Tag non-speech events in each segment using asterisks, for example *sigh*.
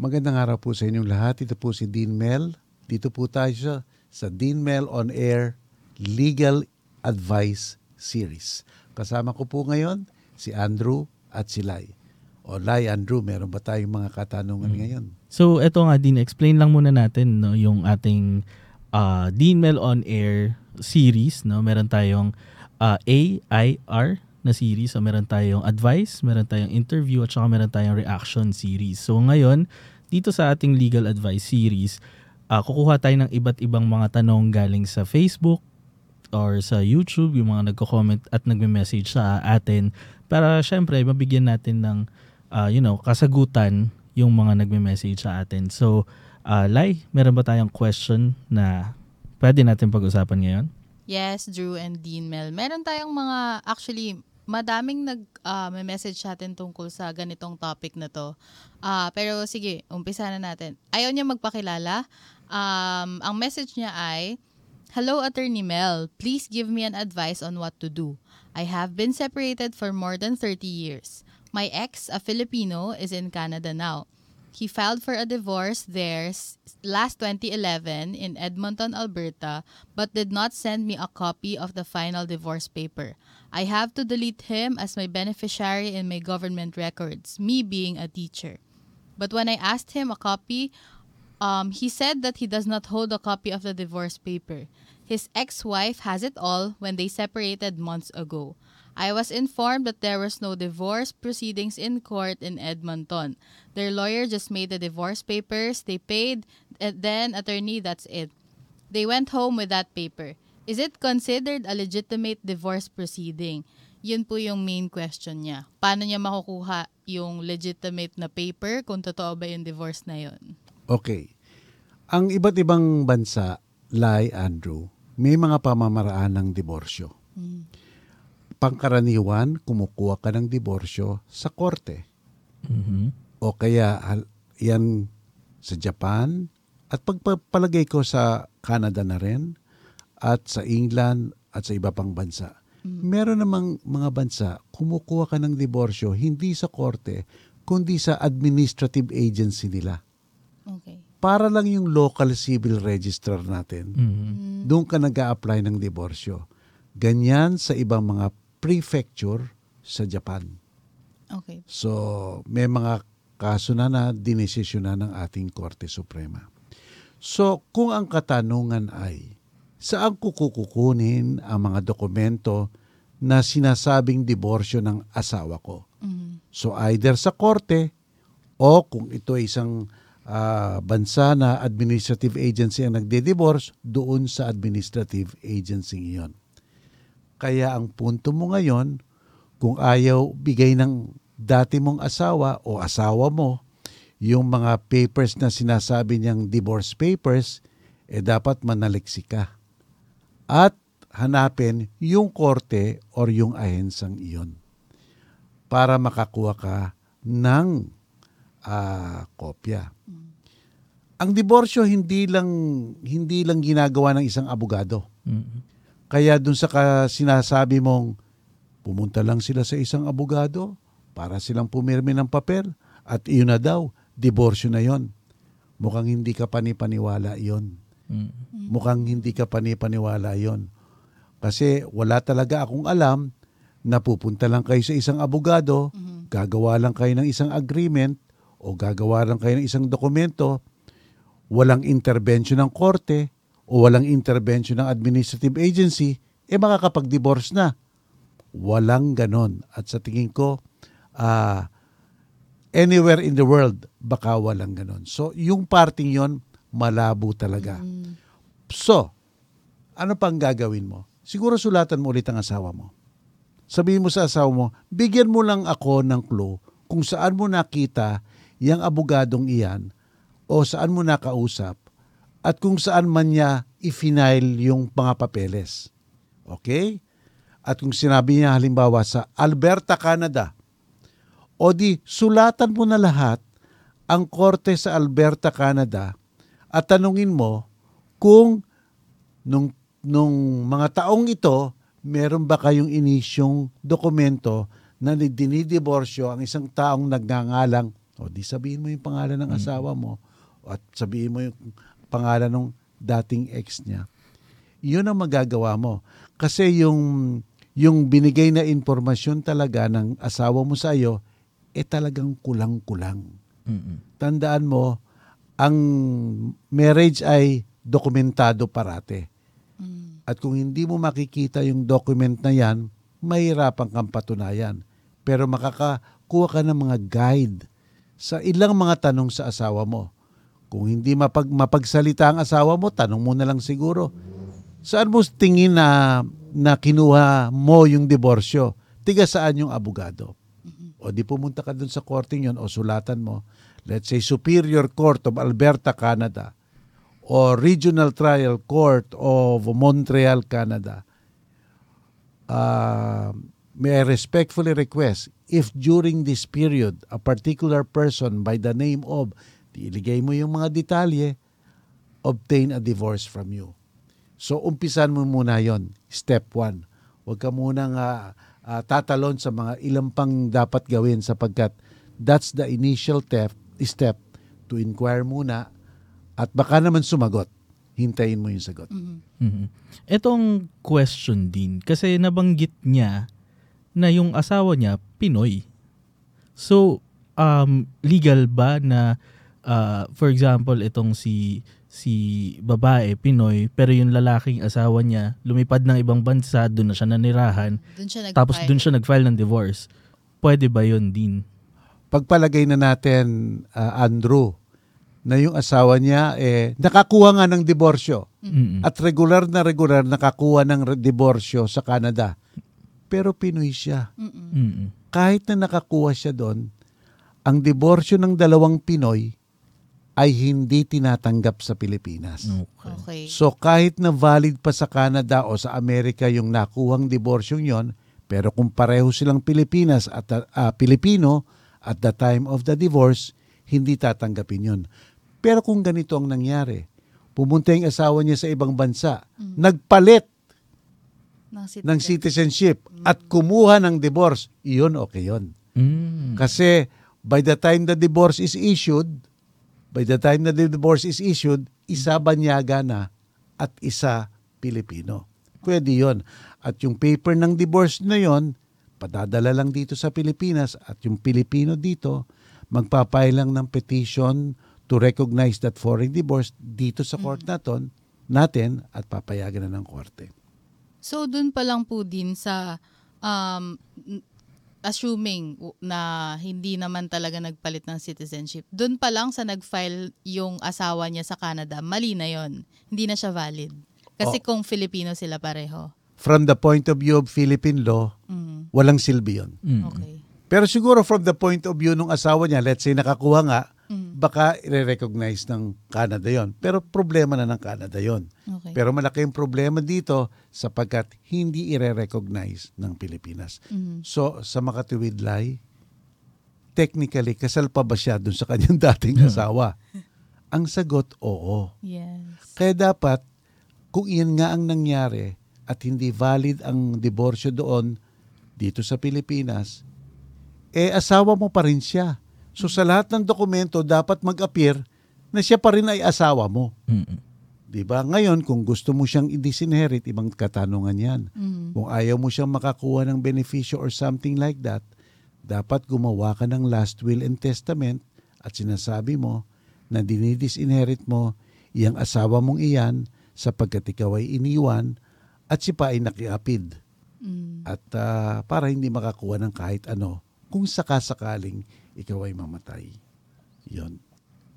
Magandang araw po sa inyong lahat. Ito po si Dean Mel. Dito po tayo sa, sa Dean Mel On Air Legal Advice Series. Kasama ko po ngayon si Andrew at si Lai. O Lai, Andrew, meron ba tayong mga katanungan ngayon? So eto nga din, explain lang muna natin no, yung ating uh, Dean Mel On Air series. No? Meron tayong uh, AIR na series. So meron tayong advice, meron tayong interview, at saka meron tayong reaction series. So ngayon, dito sa ating legal advice series, uh, kukuha tayo ng iba't ibang mga tanong galing sa Facebook or sa YouTube, yung mga nagko-comment at nagme-message sa atin para syempre mabigyan natin ng uh, you know, kasagutan yung mga nagme-message sa atin. So, uh, Lai, meron ba tayong question na pwede natin pag-usapan ngayon? Yes, Drew and Dean Mel. Meron tayong mga, actually, madaming nag uh, may message sa atin tungkol sa ganitong topic na to. Uh, pero sige, umpisa na natin. Ayaw niya magpakilala. Um, ang message niya ay, Hello, Attorney Mel. Please give me an advice on what to do. I have been separated for more than 30 years. My ex, a Filipino, is in Canada now. He filed for a divorce there last 2011 in Edmonton, Alberta, but did not send me a copy of the final divorce paper. I have to delete him as my beneficiary in my government records, me being a teacher. But when I asked him a copy, um, he said that he does not hold a copy of the divorce paper. His ex wife has it all when they separated months ago. I was informed that there was no divorce proceedings in court in Edmonton. Their lawyer just made the divorce papers, they paid, and then attorney, that's it. They went home with that paper. Is it considered a legitimate divorce proceeding? Yun po yung main question niya. Paano niya makukuha yung legitimate na paper kung totoo ba yung divorce na yun? Okay. Ang iba't ibang bansa, Lai, Andrew, may mga pamamaraan ng diborsyo. Mm. Pangkaraniwan, kumukuha ka ng diborsyo sa korte. Mm-hmm. O kaya yan sa Japan at pagpapalagay ko sa Canada na rin at sa England at sa iba pang bansa. Meron namang mga bansa, kumukuha ka ng diborsyo hindi sa korte, kundi sa administrative agency nila. Okay. Para lang yung local civil registrar natin, Mm-hmm. doon ka nag apply ng diborsyo. Ganyan sa ibang mga prefecture sa Japan. Okay. So, may mga kaso na na dinesisyon na ng ating Korte Suprema. So, kung ang katanungan ay, saan kukukunin ang mga dokumento na sinasabing diborsyo ng asawa ko? Mm. So, either sa korte o kung ito ay isang ah, bansa na administrative agency ang nagde-divorce, doon sa administrative agency iyon. Kaya ang punto mo ngayon, kung ayaw bigay ng dati mong asawa o asawa mo yung mga papers na sinasabi niyang divorce papers, eh dapat manaliksi ka. At hanapin yung korte or yung ahensang iyon para makakuha ka ng ah, kopya. Ang diborsyo hindi lang hindi lang ginagawa ng isang abogado. Mm-hmm. Kaya dun sa ka, sinasabi mong pumunta lang sila sa isang abogado para silang pumirmi ng papel at iyon na daw, diborsyo na yon. Mukhang hindi ka panipaniwala yon. Mm-hmm. Mukhang hindi ka panipaniwala yon. Kasi wala talaga akong alam na pupunta lang kayo sa isang abogado, gagawa lang kayo ng isang agreement o gagawa lang kayo ng isang dokumento, walang intervention ng korte o walang intervention ng administrative agency, eh makakapag-divorce na. Walang ganon. At sa tingin ko, ah, anywhere in the world, baka walang ganon. So, yung parting yon malabo talaga. So, ano pang gagawin mo? Siguro sulatan mo ulit ang asawa mo. Sabihin mo sa asawa mo, bigyan mo lang ako ng clue kung saan mo nakita yung abogadong iyan o saan mo nakausap at kung saan man niya i-file yung mga papeles. Okay? At kung sinabi niya halimbawa sa Alberta, Canada, o di sulatan mo na lahat ang korte sa Alberta, Canada at tanungin mo kung nung, nung mga taong ito, meron ba kayong inisyong dokumento na dinidiborsyo ang isang taong nagngangalang O di sabihin mo yung pangalan ng asawa mo at sabihin mo yung pangalan ng dating ex niya. Yun ang magagawa mo. Kasi yung yung binigay na impormasyon talaga ng asawa mo sa iyo eh talagang kulang-kulang. Mm-mm. Tandaan mo, ang marriage ay dokumentado parate. Mm. At kung hindi mo makikita yung document na yan, mahirapan kang patunayan. Pero makakakuha ka ng mga guide sa ilang mga tanong sa asawa mo. Kung hindi mapag, mapagsalita ang asawa mo, tanong mo na lang siguro. Saan mo tingin na, na kinuha mo yung diborsyo? Tiga saan yung abogado? O di pumunta ka dun sa korte yun o sulatan mo. Let's say Superior Court of Alberta, Canada o Regional Trial Court of Montreal, Canada. Uh, may I respectfully request if during this period a particular person by the name of iligay mo yung mga detalye obtain a divorce from you. So umpisan mo muna yon step one. Huwag ka munang ah, ah, tatalon sa mga ilang pang dapat gawin sapagkat that's the initial step, step to inquire muna at baka naman sumagot. Hintayin mo yung sagot. Mhm. Etong question din, kasi nabanggit niya na yung asawa niya, Pinoy. So, um, legal ba na, uh, for example, itong si si babae, Pinoy, pero yung lalaking asawa niya, lumipad ng ibang bansa, doon na siya nanirahan, Doon siya tapos doon siya nag-file ng divorce. Pwede ba yun din? Pagpalagay na natin, ah, Andrew, na yung asawa niya eh nakakuha nga ng diborsyo Mm-mm. at regular na regular nakakuha ng re- diborsyo sa Canada. Pero Pinoy siya. Mm-mm. Kahit na nakakuha siya doon, ang diborsyo ng dalawang Pinoy ay hindi tinatanggap sa Pilipinas. Okay. Okay. So kahit na valid pa sa Canada o sa Amerika yung nakuhang diborsyong yon, pero kung pareho silang Pilipinas at ah, Pilipino at the time of the divorce, hindi tatanggapin yon. Pero kung ganito ang nangyari, pumunta yung asawa niya sa ibang bansa, nagpalit Ng citizen. ng citizenship at kumuha ng divorce, iyon okay yon. Mm. Kasi by the time the divorce is issued, by the time the divorce is issued, isa banyaga na at isa Pilipino. Pwede yon. At yung paper ng divorce na yon, padadala lang dito sa Pilipinas at yung Pilipino dito, magpapay lang ng petition to recognize that foreign divorce dito sa court natin, natin at papayagan na ng korte. So, dun pa lang po din sa um, assuming na hindi naman talaga nagpalit ng citizenship, dun pa lang sa nag-file yung asawa niya sa Canada, mali na yon Hindi na siya valid. Kasi kung Filipino sila pareho. From the point of view of Philippine law, Mm. walang silbi yon. Mm. Okay. Pero siguro from the point of view ng asawa niya, let's say nakakuha nga, Mm. baka i-recognize ng Canada yon. Pero problema na ng Canada yon. Okay. Pero malaki yung problema dito sapagkat hindi i-recognize ng Pilipinas. Mhm. So, sa makatuwid lie, technically, kasal pa ba siya dun sa kanyang *laughs* dating asawa? *laughs* Ang sagot, oo. Yes. Kaya dapat, kung iyan nga ang nangyari at hindi valid ang diborsyo doon dito sa Pilipinas, eh asawa mo pa rin siya. So sa lahat ng dokumento, dapat mag-appear na siya pa rin ay asawa mo. Mm-mm. 'Di ba? Ngayon, kung gusto mo siyang i-disinherit, ibang katanungan yan. Mhm. Kung ayaw mo siyang makakuha ng beneficyo or something like that, dapat gumawa ka ng last will and testament at sinasabi mo na dinidisinherit mo iyang asawa mong iyan sapagkat ikaw ay iniwan at si pa ay nakiapid. Mm. At ah, para hindi makakuha ng kahit ano kung sakasakaling ikaw ay mamatay. Yon.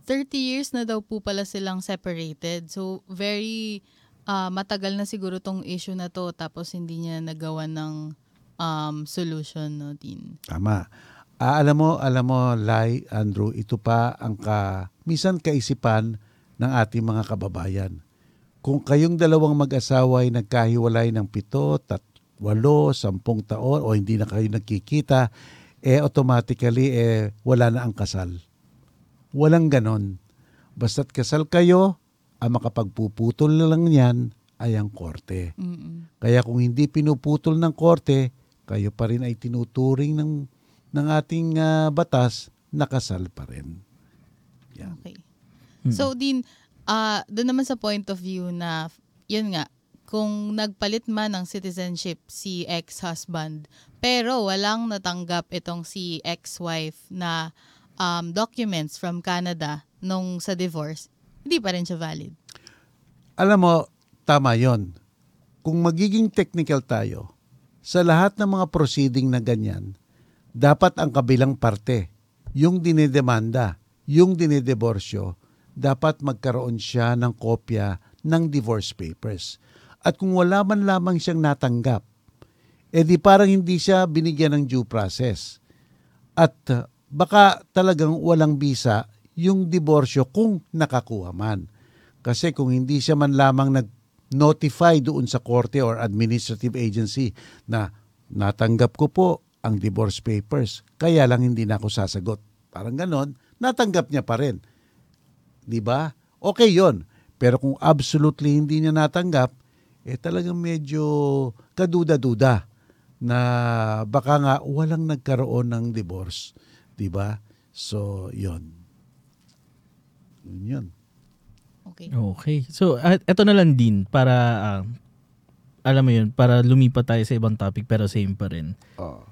30 years na daw po pala silang separated. So, very ah, matagal na siguro tong issue na to tapos hindi niya nagawa ng um, solution, no, Dean? Tama. Ah, alam mo, alam mo, Lai, Andrew, ito pa ang ka, misan kaisipan ng ating mga kababayan. Kung kayong dalawang mag-asawa ay nagkahiwalay ng pito, tat, walo, sampung taon, o hindi na kayo nagkikita, eh automatically, eh, wala na ang kasal. Walang ganon. Basta't kasal kayo, ang makapagpuputol na lang yan ay ang korte. Mm-mm. Kaya kung hindi pinuputol ng korte, kayo pa rin ay tinuturing ng, ng ating ah, batas nakasal pa rin. Yan. Okay. So, din, ah doon naman sa point of view na, yun nga, kung nagpalit man ng citizenship si ex-husband, pero walang natanggap itong si ex-wife na um, documents from Canada nung sa divorce, hindi pa rin siya valid. Alam mo, tama yon. Kung magiging technical tayo, sa lahat ng mga proceeding na ganyan, dapat ang kabilang parte, yung dinidemanda, yung dinidiborsyo, dapat magkaroon siya ng kopya ng divorce papers. At kung wala man lamang siyang natanggap, edi parang hindi siya binigyan ng due process. At uh, baka talagang walang bisa yung diborsyo kung nakakuha man. Kasi kung hindi siya man lamang nag-notify doon sa korte or administrative agency na natanggap ko po ang divorce papers, kaya lang hindi na ako sasagot. Parang ganon, natanggap niya pa rin. Di ba? Okay yon. Pero kung absolutely hindi niya natanggap, eh talagang medyo kaduda-duda na baka nga walang nagkaroon ng divorce. Di ba? So, yon. Yun yun. Okay. Okay. So, at eto na lang din para ah, alam mo yun, para lumipat tayo sa ibang topic pero same pa rin. Oh.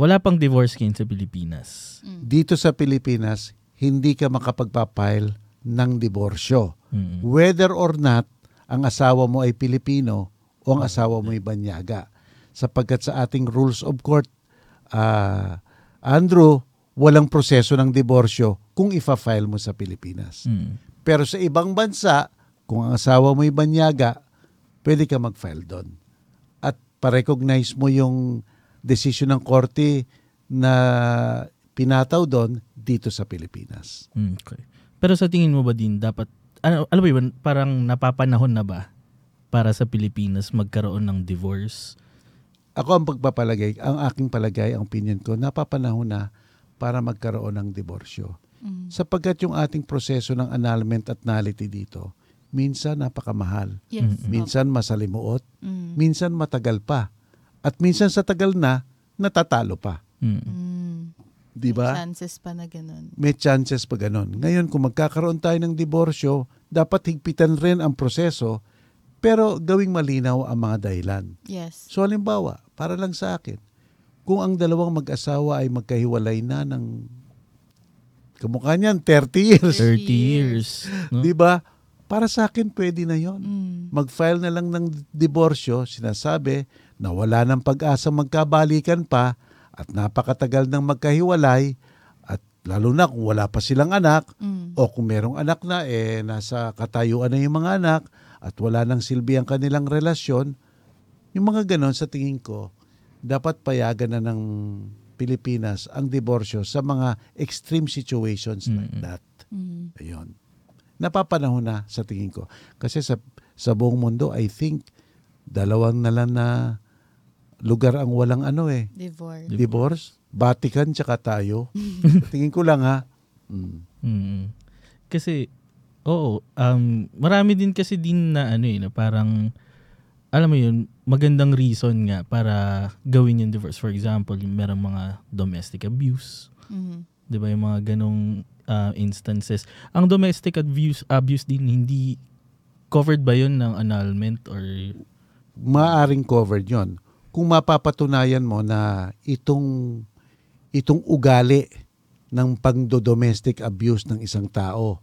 Wala pang divorce case sa Pilipinas. Dito sa Pilipinas, hindi ka makapagpapile ng diborsyo. Mm. Whether or not ang asawa mo ay Pilipino o ang asawa mo ay Banyaga. Sapagkat sa ating rules of court, ah, Andrew, walang proseso ng diborsyo kung ifa-file mo sa Pilipinas. Mm. Pero sa ibang bansa, kung ang asawa mo ay Banyaga, pwede ka mag-file doon. At pa-recognize mo yung decision ng korte na pinataw doon dito sa Pilipinas. Mm, Okay. Pero sa tingin mo ba din dapat ano, alam mo yun, parang napapanahon na ba para sa Pilipinas magkaroon ng divorce? Ako ang pagpapalagay, ang aking palagay, ang opinion ko, napapanahon na para magkaroon ng diborsyo. Mm. Sapagkat yung ating proseso ng annulment at nullity dito, minsan napakamahal, Yes. minsan masalimuot, Mm. minsan matagal pa, at minsan sa tagal na, natatalo pa. Mm. Di ba? Chances pa na ganun. May chances pa ganun. Ngayon, kung magkakaroon tayo ng diborsyo, dapat higpitan rin ang proseso, pero gawing malinaw ang mga dahilan. Yes. So halimbawa, para lang sa akin, kung ang dalawang mag-asawa ay magkahiwalay na ng kamukha niyan, 30 years. 30 years. No? Di ba? Para sa akin, pwede na yon. Mm. Mag-file na lang ng diborsyo, sinasabi na wala ng pag-asa magkabalikan pa at napakatagal ng magkahiwalay at lalo na kung wala pa silang anak Mm. o kung merong anak na, eh, nasa katayuan na yung mga anak at wala nang silbi ang kanilang relasyon, yung mga ganon sa tingin ko, dapat payagan na ng Pilipinas ang diborsyo sa mga extreme situations like Mm-mm. that. Mm. Ayun. Napapanahon na sa tingin ko. Kasi sa, sa buong mundo, I think, dalawang na lang na lugar ang walang ano eh. Divorce. Divorce, Vatican, tsaka tayo. *laughs* tingin ko lang ha. Mm. Mm. Kasi oo, um marami din kasi din na ano eh, na parang alam mo yun, magandang reason nga para gawin yung divorce. For example, yung merong mga domestic abuse, Mhm. 'di ba yung mga ganong uh, instances. Ang domestic abuse abuse din hindi covered ba yun ng annulment or Maaring covered yon. Kung mapapatunayan mo na itong itong ugali ng pangdo-domestic abuse ng isang tao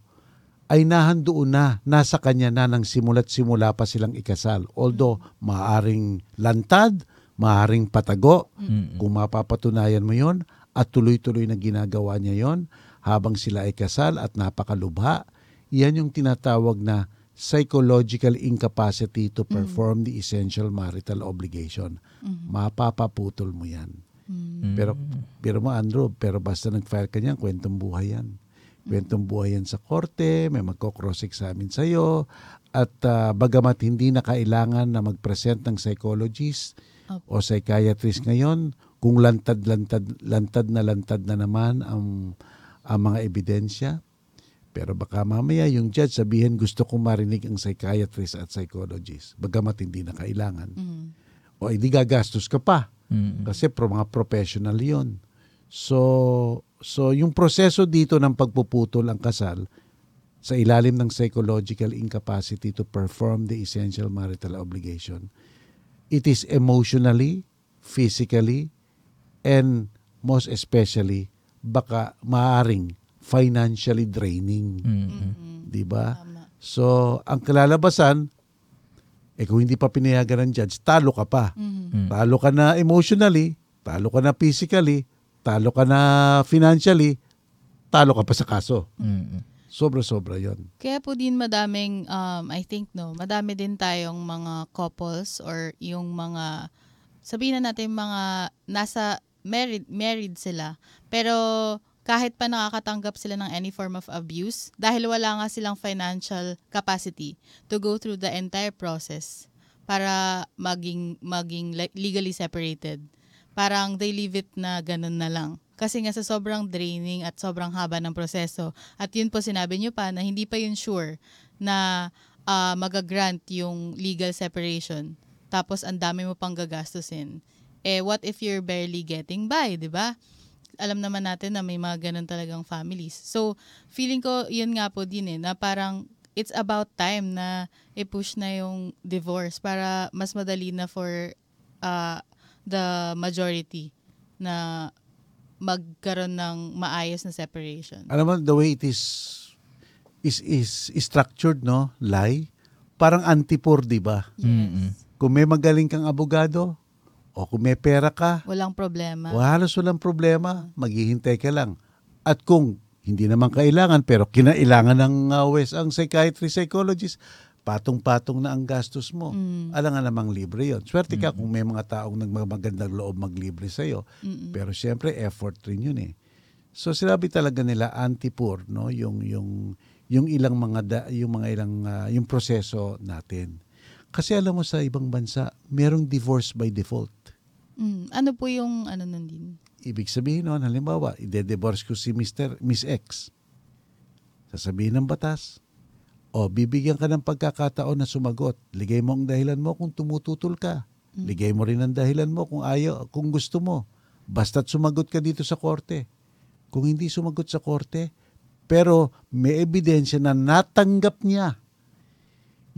ay nahandoon na, nasa kanya na ng simula't simula pa silang ikasal. Although, maaring lantad, maaring patago, Mm. kung mapapatunayan mo yon at tuloy-tuloy na ginagawa niya yon habang sila ay kasal at napakalubha, yan yung tinatawag na psychological incapacity to perform the essential marital obligation. Mapapaputol mo yan. Mm. Pero, pero mo Andrew, pero basta nag-file ka niyan, kwentong buhay yan. Kwentong buhay yan sa korte, may magko-cross-examine sa'yo, at ah, bagamat hindi na kailangan na mag-present ng psychologist o psychiatrist ngayon, kung lantad-lantad lantad na lantad na naman ang, ang mga ebidensya, pero baka mamaya yung judge sabihin gusto kong marinig ang psychiatrist at psychologist, bagamat hindi na kailangan. Mm. O hindi gagastos ka pa. Mm. Kasi pro mga professional yon. So, So yung proseso dito ng pagpuputol ang kasal sa ilalim ng psychological incapacity to perform the essential marital obligation, it is emotionally, physically, and most especially baka maaring financially draining, Mm-mm. 'di ba? So, ang kalalabasan eh kung hindi pa pinayagan ng judge, talo ka pa. Mhm. Talo ka na emotionally, talo ka na physically, talo ka na financially, talo ka pa sa kaso. Mm-mm. Sobra-sobra 'yon. Kaya po din madaming, um, I think no, madami din tayong mga couples or yung mga, sabihin na natin mga nasa married, married sila. Pero kahit pa nakakatanggap sila ng any form of abuse, dahil wala nga silang financial capacity to go through the entire process para maging, maging le- legally separated. Parang they leave it na ganun na lang. Kasi nga sa sobrang draining at sobrang haba ng proseso. At yun po sinabi nyo pa na hindi pa yun sure na ah, magagrant yung legal separation. Tapos ang dami mo pang gagastusin. Eh what if you're barely getting by, 'di ba? Alam naman natin na may mga ganun talagang families. So, feeling ko yun nga po din eh na parang it's about time na i-push na yung divorce para mas madali na for ah, the majority na magkaroon ng maayos na separation. Alam mo the way it is is is, is structured no, lie, parang antipor, 'di ba? Mm-mm. Kung may magaling kang abogado o kung may pera ka, Walang problema. o halos walang problema, maghihintay ka lang. At kung hindi naman kailangan pero kinailangan ng uh, West ang psychiatrist psychologist, patong-patong na ang gastos mo. Mm. Alam nga namang libre yon. Swerte ka kung may mga taong nagmamagandang loob maglibre sa'yo. Mm-mm. Pero siyempre, effort rin yun eh. So sinabi talaga nila anti-poor, no? Yung, yung, yung ilang mga, da, yung mga ilang, ah, yung proseso natin. Kasi alam mo sa ibang bansa, merong divorce by default. Mm. Ano po yung ano nun din? Ibig sabihin nun, halimbawa, ide-divorce ko si Mr. Miss X. Sasabihin ng batas, o bibigyan ka ng pagkakataon na sumagot. Ligay mo ang dahilan mo kung tumututol ka. Ligay mo rin ang dahilan mo kung ayaw, kung gusto mo. Basta't sumagot ka dito sa korte. Kung hindi sumagot sa korte, pero may ebidensya na natanggap niya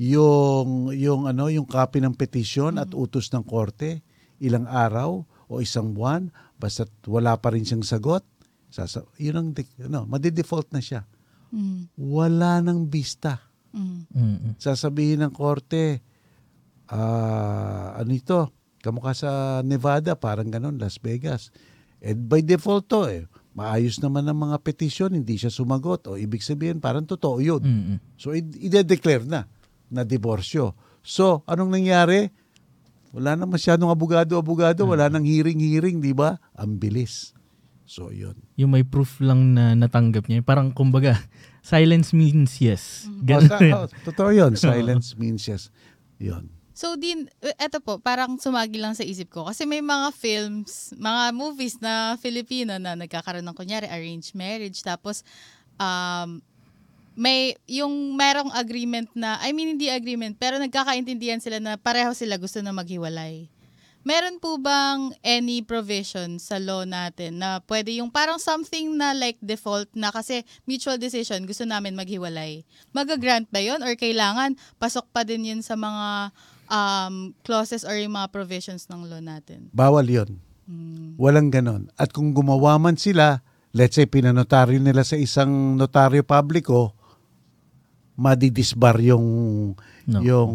yung yung ano yung copy ng petisyon at utos ng korte ilang araw o isang buwan basta wala pa rin siyang sagot sasa yun ang ano madi-default na siya. Mm. wala nang bista. Mm. Sasabihin ng korte ah ano ito? Kamukha sa Nevada parang ganon Las Vegas. Eh by default to eh. Maayos naman ang mga petisyon hindi siya sumagot. O ibig sabihin parang totoo yun. Mm-mm. So, i- ide-declare na na diborsyo. So, anong nangyari? Wala na masyadong abogado-abogado, wala nang hearing-hearing, di ba? Ang bilis. So, yun. Yung may proof lang na natanggap niya. Parang kumbaga, *laughs* silence means yes. O, Ganun. sa, oh, totoo yun. Silence *laughs* means yes. Yun. So din, eto po, parang sumagi lang sa isip ko. Kasi may mga films, mga movies na Filipino na nagkakaroon ng kunyari arranged marriage. Tapos, um, may yung merong agreement na, I mean hindi agreement, pero nagkakaintindihan sila na pareho sila gusto na maghiwalay. Meron po bang any provision sa law natin na pwede yung parang something na like default na kasi mutual decision, gusto namin maghiwalay. Magagrant ba yun or kailangan pasok pa din yun sa mga um, clauses or yung mga provisions ng law natin? Bawal yun. Hmm. Walang ganon. At kung gumawa man sila, let's say pinanotaryo nila sa isang notaryo publiko, madidisbar yung No. yung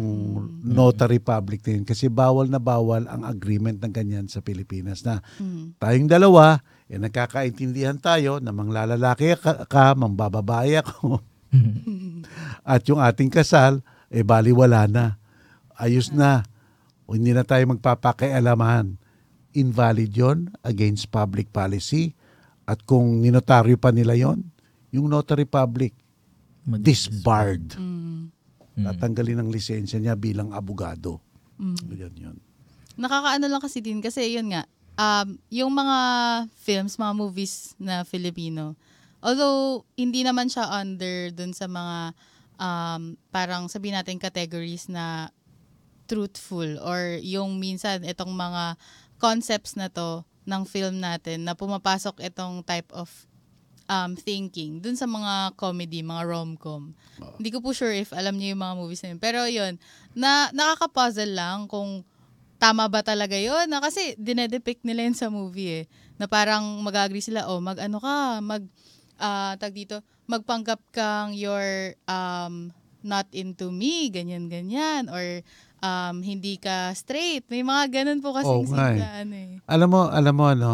notary public yun. Kasi bawal na bawal ang agreement ng ganyan sa Pilipinas na Hmm. tayong dalawa, eh, nagkakaintindihan tayo na manglalalaki ka, ka mangbababae ako. At yung ating kasal, eh baliwala na. Ayos na. O hindi na tayo magpapakialaman. Invalid yon against public policy. At kung ninotaryo pa nila yon yung notary public, disbarred. Hmm. Tatanggalin ang lisensya niya bilang abogado. Hmm. Yan yun. nakakaano lang kasi din kasi yun nga um, yung mga films, mga movies na Filipino although hindi naman siya under dun sa mga um, parang sabihin natin categories na truthful or yung minsan itong mga concepts na to ng film natin na pumapasok itong type of um, thinking dun sa mga comedy, mga rom-com. Hindi ko po sure if alam niyo yung mga movies na yun. Pero yun, na, nakaka-puzzle lang kung tama ba talaga yun. Na, kasi dinedepict nila yun sa movie eh. Na parang mag-agree sila, oh, mag-ano ka, mag, ah, tag dito, magpanggap kang you're um, not into me, ganyan-ganyan. Or um, hindi ka straight. May mga ganun po kasi Oo nga eh. ano eh. Alam mo, alam mo ano,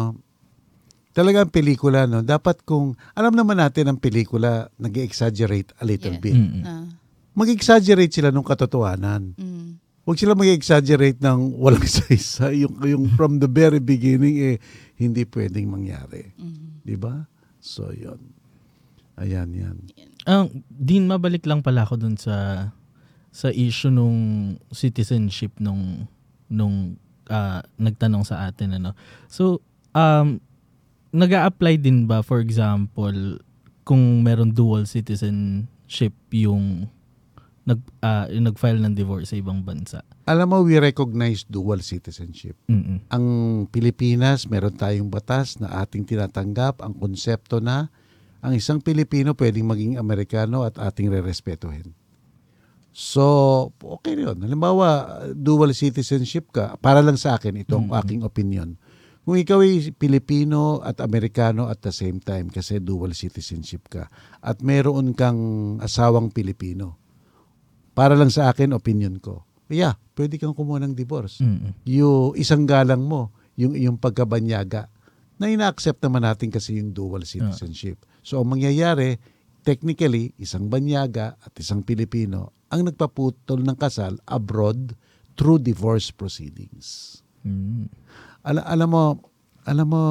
talagang pelikula, no? Dapat kung, alam naman natin ang pelikula, nag exaggerate a little Yeah. bit. Mm-mm. Ah, Mag-exaggerate sila nung katotohanan. mm. Huwag sila mag-exaggerate ng walang *laughs* isa-isa. Yung, yung from the very beginning, eh, hindi pwedeng mangyari. Mhm. Di ba? So, yun. Ayan, yan. Ang din mabalik lang pala ako dun sa sa issue nung citizenship nung nung ah, nagtanong sa atin ano. So um nag-a-apply din ba for example kung meron dual citizenship yung nag ah, yung nag-file ng divorce sa ibang bansa. Alam mo, we recognize dual citizenship. Mm. Ang Pilipinas, meron tayong batas na ating tinatanggap ang konsepto na ang isang Pilipino pwedeng maging Amerikano at ating rerespetuhin. So, okay yun. Halimbawa, dual citizenship ka, para lang sa akin, ito ang aking opinion. Kung ikaw ay Pilipino at Amerikano at the same time, kasi dual citizenship ka, at meron kang asawang Pilipino, para lang sa akin, opinion ko, yeah, pwede kang kumuha ng divorce Mm. yung isang galang mo, yung iyong pagkabanyaga, na ina-accept naman natin kasi yung dual citizenship. So, ang mangyayari, technically, isang banyaga at isang Pilipino ang nagpaputol ng kasal abroad through divorce proceedings. Mm. Ala- alam mo, alam mo,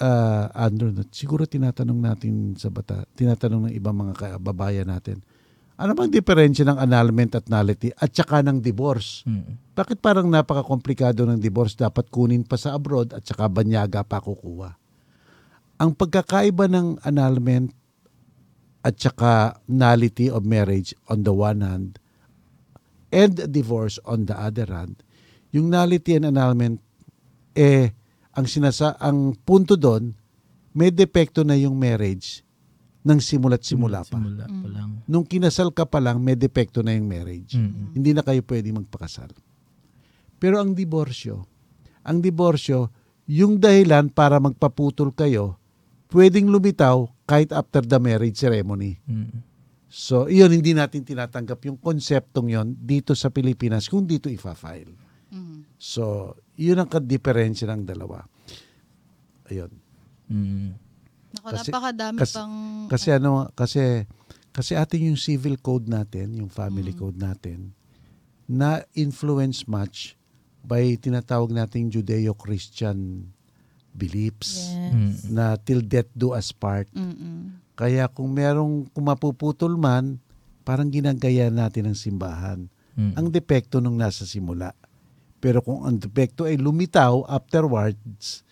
ah, Andrew, siguro tinatanong natin sa bata, tinatanong ng ibang mga kababayan natin, ano bang diferensya ng annulment at nullity at saka ng divorce? Mm. Bakit parang napaka-komplikado ng divorce dapat kunin pa sa abroad at saka banyaga pa kukuha? Ang pagkakaiba ng annulment at saka nullity of marriage on the one hand and divorce on the other hand, yung nullity and annulment, eh, ang sinasa, ang punto doon, may depekto na yung marriage ng simula't simula pa. Simula pa lang. Nung kinasal ka pa lang, may depekto na yung marriage. Mm. Hindi na kayo pwede magpakasal. Pero ang diborsyo, ang diborsyo, yung dahilan para magpaputol kayo, pwedeng lumitaw kahit after the marriage ceremony. Mm. So, iyon hindi natin tinatanggap yung konseptong yon dito sa Pilipinas kung dito ifa-file. Mhm. So, yun ang ka-diferensya ng dalawa. Ayun. Mm. Naku, Kasi- napakadami kasi- pang... Kasi ano, kasi kasi ating yung civil code natin, yung family Mm. code natin, na influence much by tinatawag nating Judeo-Christian beliefs Yes. Mm. na till death do us part. Mm-mm. Kaya kung merong kumapuputol man, parang ginagaya natin ang simbahan. Mm. Ang depekto nung nasa simula. Pero kung ang depekto ay lumitaw afterwards,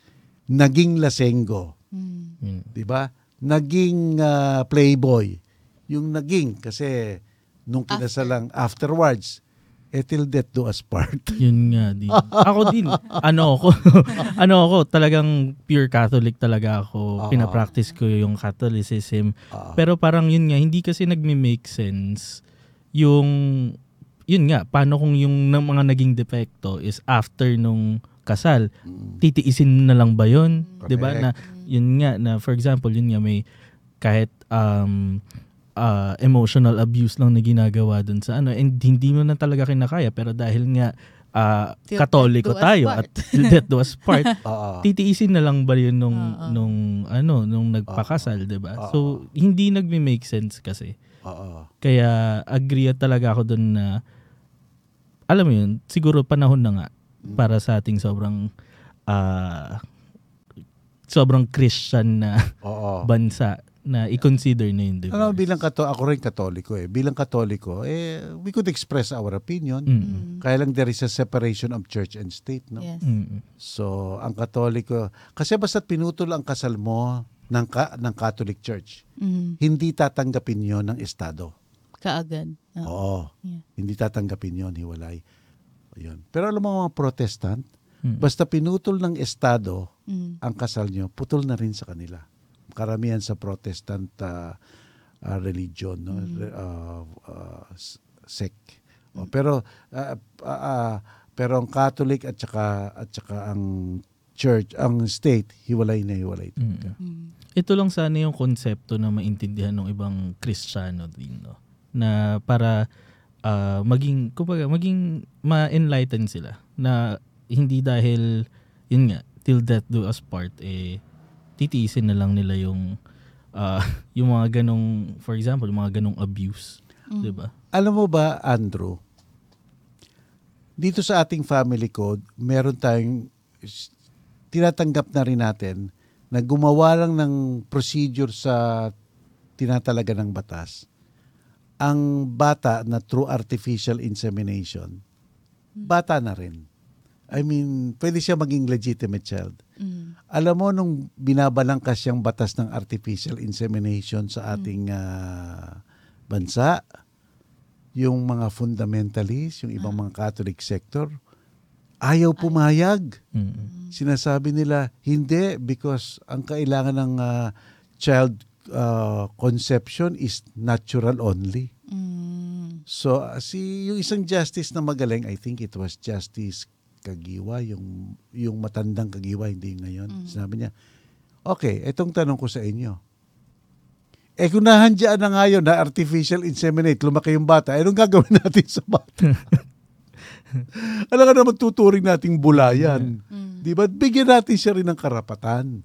naging lasenggo. Mm. 'di ba? Naging ah, playboy. Yung naging kasi nung kinasal lang afterwards, eh till death do us part. *laughs* Yun nga din. ako din. Ano ako? *laughs* ano ako? Talagang pure Catholic talaga ako. Oo. Pinapractice ko yung Catholicism. Ah. Pero parang yun nga, hindi kasi nagme-make sense yung yun nga, paano kung yung ng mga naging depekto is after nung kasal, Mm. titiisin na lang ba yun? 'Di ba? Correct. Na yun nga na for example, yun nga may kahit um uh, emotional abuse lang na ginagawa dun sa ano and hindi mo na talaga kinakaya pero dahil nga uh, Till katoliko tayo part. at *laughs* do us part *laughs* titiisin na lang ba yun nung Oo. nung ano nung nagpakasal 'di ba so hindi nagme-make sense kasi Oo. kaya agree talaga ako dun na alam mo yun siguro panahon na nga para sa ating sobrang ah, sobrang Christian na Oo. *laughs* bansa na i-consider na yung divorce. Mo, bilang kato, ako rin katoliko eh. Bilang katoliko, eh, we could express our opinion. Mm. Kaya lang there is a separation of church and state, no? Yes. Mm. So, ang katoliko, kasi basta't pinutol ang kasal mo ng, ka, ng Catholic Church, Mhm. hindi tatanggapin yon ng Estado. Kaagad. Oo. Oo. Yeah. Hindi tatanggapin yon hiwalay. Yun. Pero alam mo mga protestant, Mm. basta pinutol ng Estado Mhm. ang kasal nyo, putol na rin sa kanila. karamihan sa Protestant ah, ah, religion, no? Ah, ah, s- sect. O, pero ah, ah, ah, pero ang Catholic at saka at saka ang church, ang state, hiwalay na hiwalay. talaga. Mm. Ito lang sana yung konsepto na maintindihan ng ibang Kristiyano din, no? Na para ah, maging, kumbaga, maging ma-enlighten sila na hindi dahil, yun nga, till death do us part, eh, titiisin na lang nila yung ah, *laughs* yung mga ganong, for example, yung mga ganong abuse. Mm. di ba? Alam mo ba, Andrew, dito sa ating family code, meron tayong tinatanggap na rin natin na gumawa lang ng procedure sa tinatalaga ng batas. Ang bata na through artificial insemination, bata na rin. I mean, pwede siya maging legitimate child. Mm. Alam mo, nung binabalangkas yung batas ng artificial insemination sa ating ah, bansa, yung mga fundamentalist, yung ibang mga Catholic sector, ayaw pumayag. Mm. Sinasabi nila, hindi because ang kailangan ng ah, child ah, conception is natural only. Mm. So, ah, si yung isang justice na magaling, I think it was Justice Kagiwa, yung, yung matandang Kagiwa, hindi ngayon. Sinabi niya, okay, itong tanong ko sa inyo. Eh kung nahandyaan na ngayon na artificial inseminate, lumaki yung bata, eh anong gagawin *laughs* natin sa bata? *laughs* Alam ka naman tuturing nating bulayan. Mm. Di ba? Bigyan natin siya rin ng karapatan.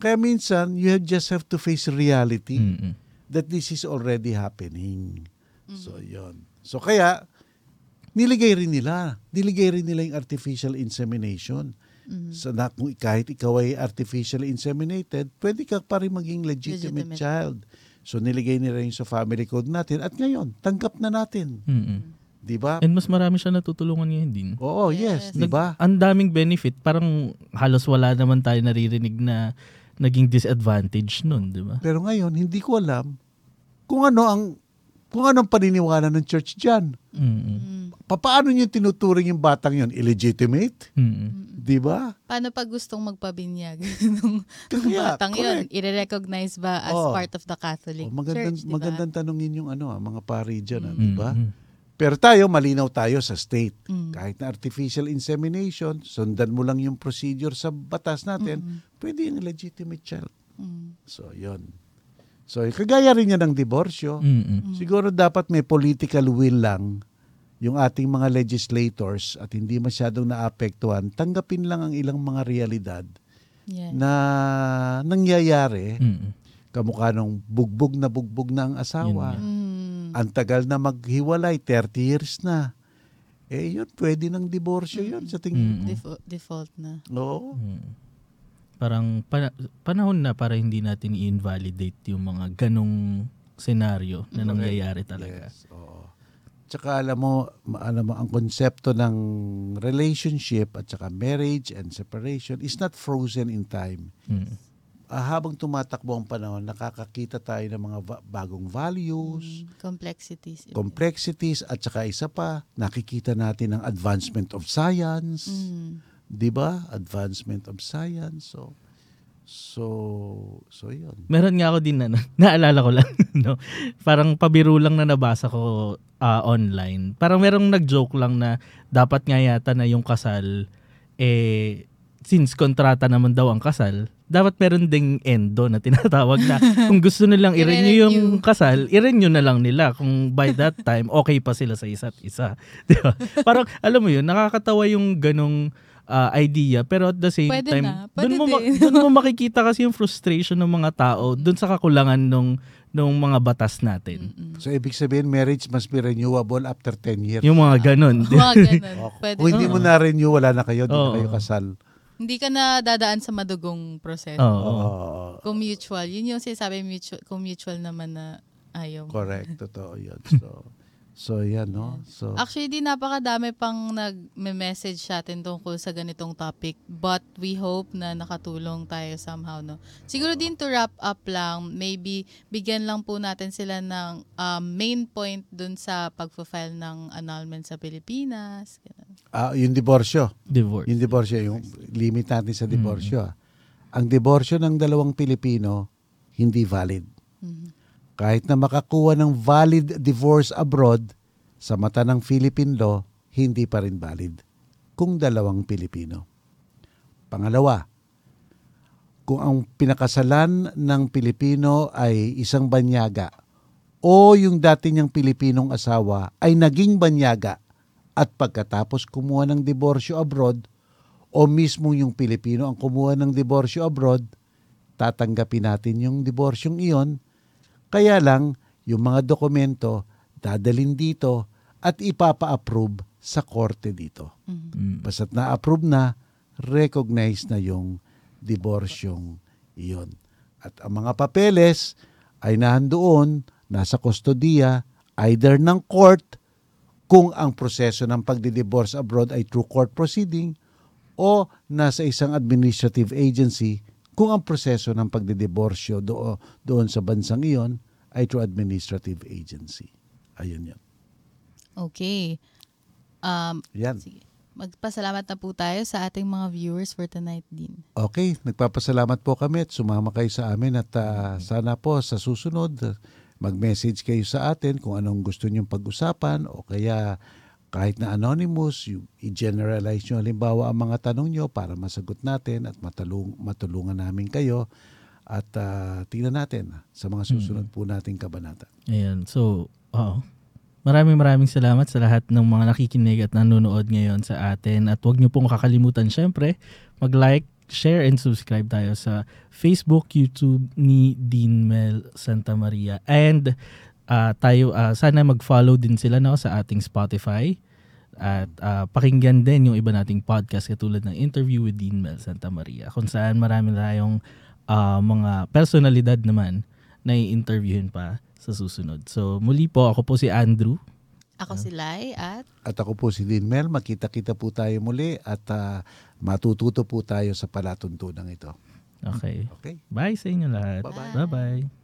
Kaya minsan, you have just have to face reality Mm. that this is already happening. So, yon. So, kaya, niligay rin nila. Niligay rin nila yung artificial insemination. Mm. So, na, kung kahit ikaw ay artificially inseminated, pwede ka pa rin maging legitimate, Legitimate. child. So, niligay nila yung sa family code natin. At ngayon, tanggap na natin. Mm. Di ba? And mas marami siya natutulungan ngayon din. Oo, yes. Yes. Di ba? Ang daming benefit. Parang halos wala naman tayo naririnig na naging disadvantage nun, di ba? Pero ngayon, hindi ko alam kung ano ang kung anong paniniwala ng church dyan. Mm. Mm. Paano niyo tinuturing yung batang yon Illegitimate? Mm. Di ba? Paano pag gustong magpabinyag *laughs* ng batang correct. I-recognize ba as Oh. part of the Catholic Oh, magandang, Church? diba? magandang tanongin yung ano, ah, mga pari dyan, ah, Mm. di ba? Mm. Pero tayo, malinaw tayo sa state. Mm. Kahit na artificial insemination, sundan mo lang yung procedure sa batas natin, Mm-mm. pwede yung legitimate child. Mm. So, yon. So, kagaya rin yan ng diborsyo. Mm. Siguro dapat may political will lang yung ating mga legislators at hindi masyadong naapektuhan, tanggapin lang ang ilang mga realidad Yeah. na nangyayari. Mm. Kamukha nung bugbog na bugbog na ang asawa. Yun Mm. Ang tagal na maghiwalay, 30 years na. Eh yun, pwede ng diborsyo yun sa tingin Mm. Defo- default na. Oo. Mm. Parang pana- panahon na para hindi natin i-invalidate yung mga ganong senaryo na nangyayari talaga. Yes, oo. Tsaka alam mo, alam mo, ang konsepto ng relationship at saka marriage and separation is not frozen in time. Mm. Ah, habang tumatakbo ang panahon, nakakakita tayo ng mga va- bagong values, Mm. Complexities. complexities, at saka isa pa, nakikita natin ang advancement of science. Mm. 'Di ba? Advancement of science. So, so, so yun. Meron nga ako din na, naalala ko lang, *laughs* no? Parang pabiro lang na nabasa ko ah, online. Parang merong nag-joke lang na dapat nga yata na yung kasal, eh, since kontrata naman daw ang kasal, dapat meron ding endo na tinatawag na *laughs* kung gusto nilang i-renew yung kasal, i-renew na lang nila kung by that time okay pa sila sa isa't isa. *laughs* Di ba? Parang alam mo yun, nakakatawa yung ganong ah, idea pero at the same Pwede time doon mo ma- doon mo makikita kasi yung frustration ng mga tao doon sa kakulangan nung nung mga batas natin. Mm-mm. So, ibig sabihin, marriage must be renewable after 10 years. Yung mga ganun. Mga ganun. Oh, *laughs* Pwede. Kung hindi mo na-renew, wala na kayo, hindi na kayo kasal. Hindi ka na dadaan sa madugong proseso. Oo. Oo. Kung mutual, yun yung sinasabi mutual, kung mutual naman na ayaw. Correct, totoo yun. *laughs* So, so yan, no? So, Actually, di napakadami pang nag-message sa atin tungkol sa ganitong topic. But we hope na nakatulong tayo somehow, no? Siguro din to wrap up lang, maybe bigyan lang po natin sila ng um, main point dun sa pag-file ng annulment sa Pilipinas. Ganun. ah, yung diborsyo. Divorce. Yung diborsyo, yung limit natin sa diborsyo. ah. Ang diborsyo ng dalawang Pilipino, hindi valid. Kahit na makakuha ng valid divorce abroad, sa mata ng Philippine law, hindi pa rin valid kung dalawang Pilipino. Pangalawa, kung ang pinakasalan ng Pilipino ay isang banyaga o yung dati niyang Pilipinong asawa ay naging banyaga at pagkatapos kumuha ng diborsyo abroad o mismo yung Pilipino ang kumuha ng diborsyo abroad, tatanggapin natin yung diborsyong iyon. Kaya lang, yung mga dokumento dadalin dito at ipapa-approve sa korte dito. Mm. Basta't na-approve na, recognize na yung diborsyong iyon. At ang mga papeles ay nahandoon, nasa kustodiya, either ng court, kung ang proseso ng pagdidivorce abroad ay through court proceeding, o nasa isang administrative agency kung ang proseso ng pagdidiborsyo do, doon sa bansang iyon ay through administrative agency. Ayun yun. Okay. Um, Yan. sige. Magpasalamat na po tayo sa ating mga viewers for tonight din. Okay, nagpapasalamat po kami at sumama kayo sa amin at ah, sana po sa susunod mag-message kayo sa atin kung anong gusto nyong pag-usapan o kaya kahit na anonymous, i-generalize nyo halimbawa ang mga tanong nyo para masagot natin at matulung, matulungan namin kayo at ah, tingnan natin sa mga susunod po nating kabanata. Ayan. So, oo. Maraming maraming salamat sa lahat ng mga nakikinig at nanonood ngayon sa atin. At huwag niyo pong kakalimutan, syempre, mag-like, share, and subscribe tayo sa Facebook, YouTube ni Dean Mel Santa Maria. And ah, tayo, ah, sana mag-follow din sila no, sa ating Spotify. At ah, pakinggan din yung iba nating podcast katulad ng interview with Dean Mel Santa Maria. Kung saan marami tayong ah, mga personalidad naman na i-interviewin pa sa susunod. So muli po, ako po si Andrew. Ako si Lai at At ako po si Dean Mel, makita-kita po tayo muli at ah, matututo po tayo sa palatuntunan ito. Okay. Okay? Bye sa inyo lahat. Bye-bye. Bye-bye.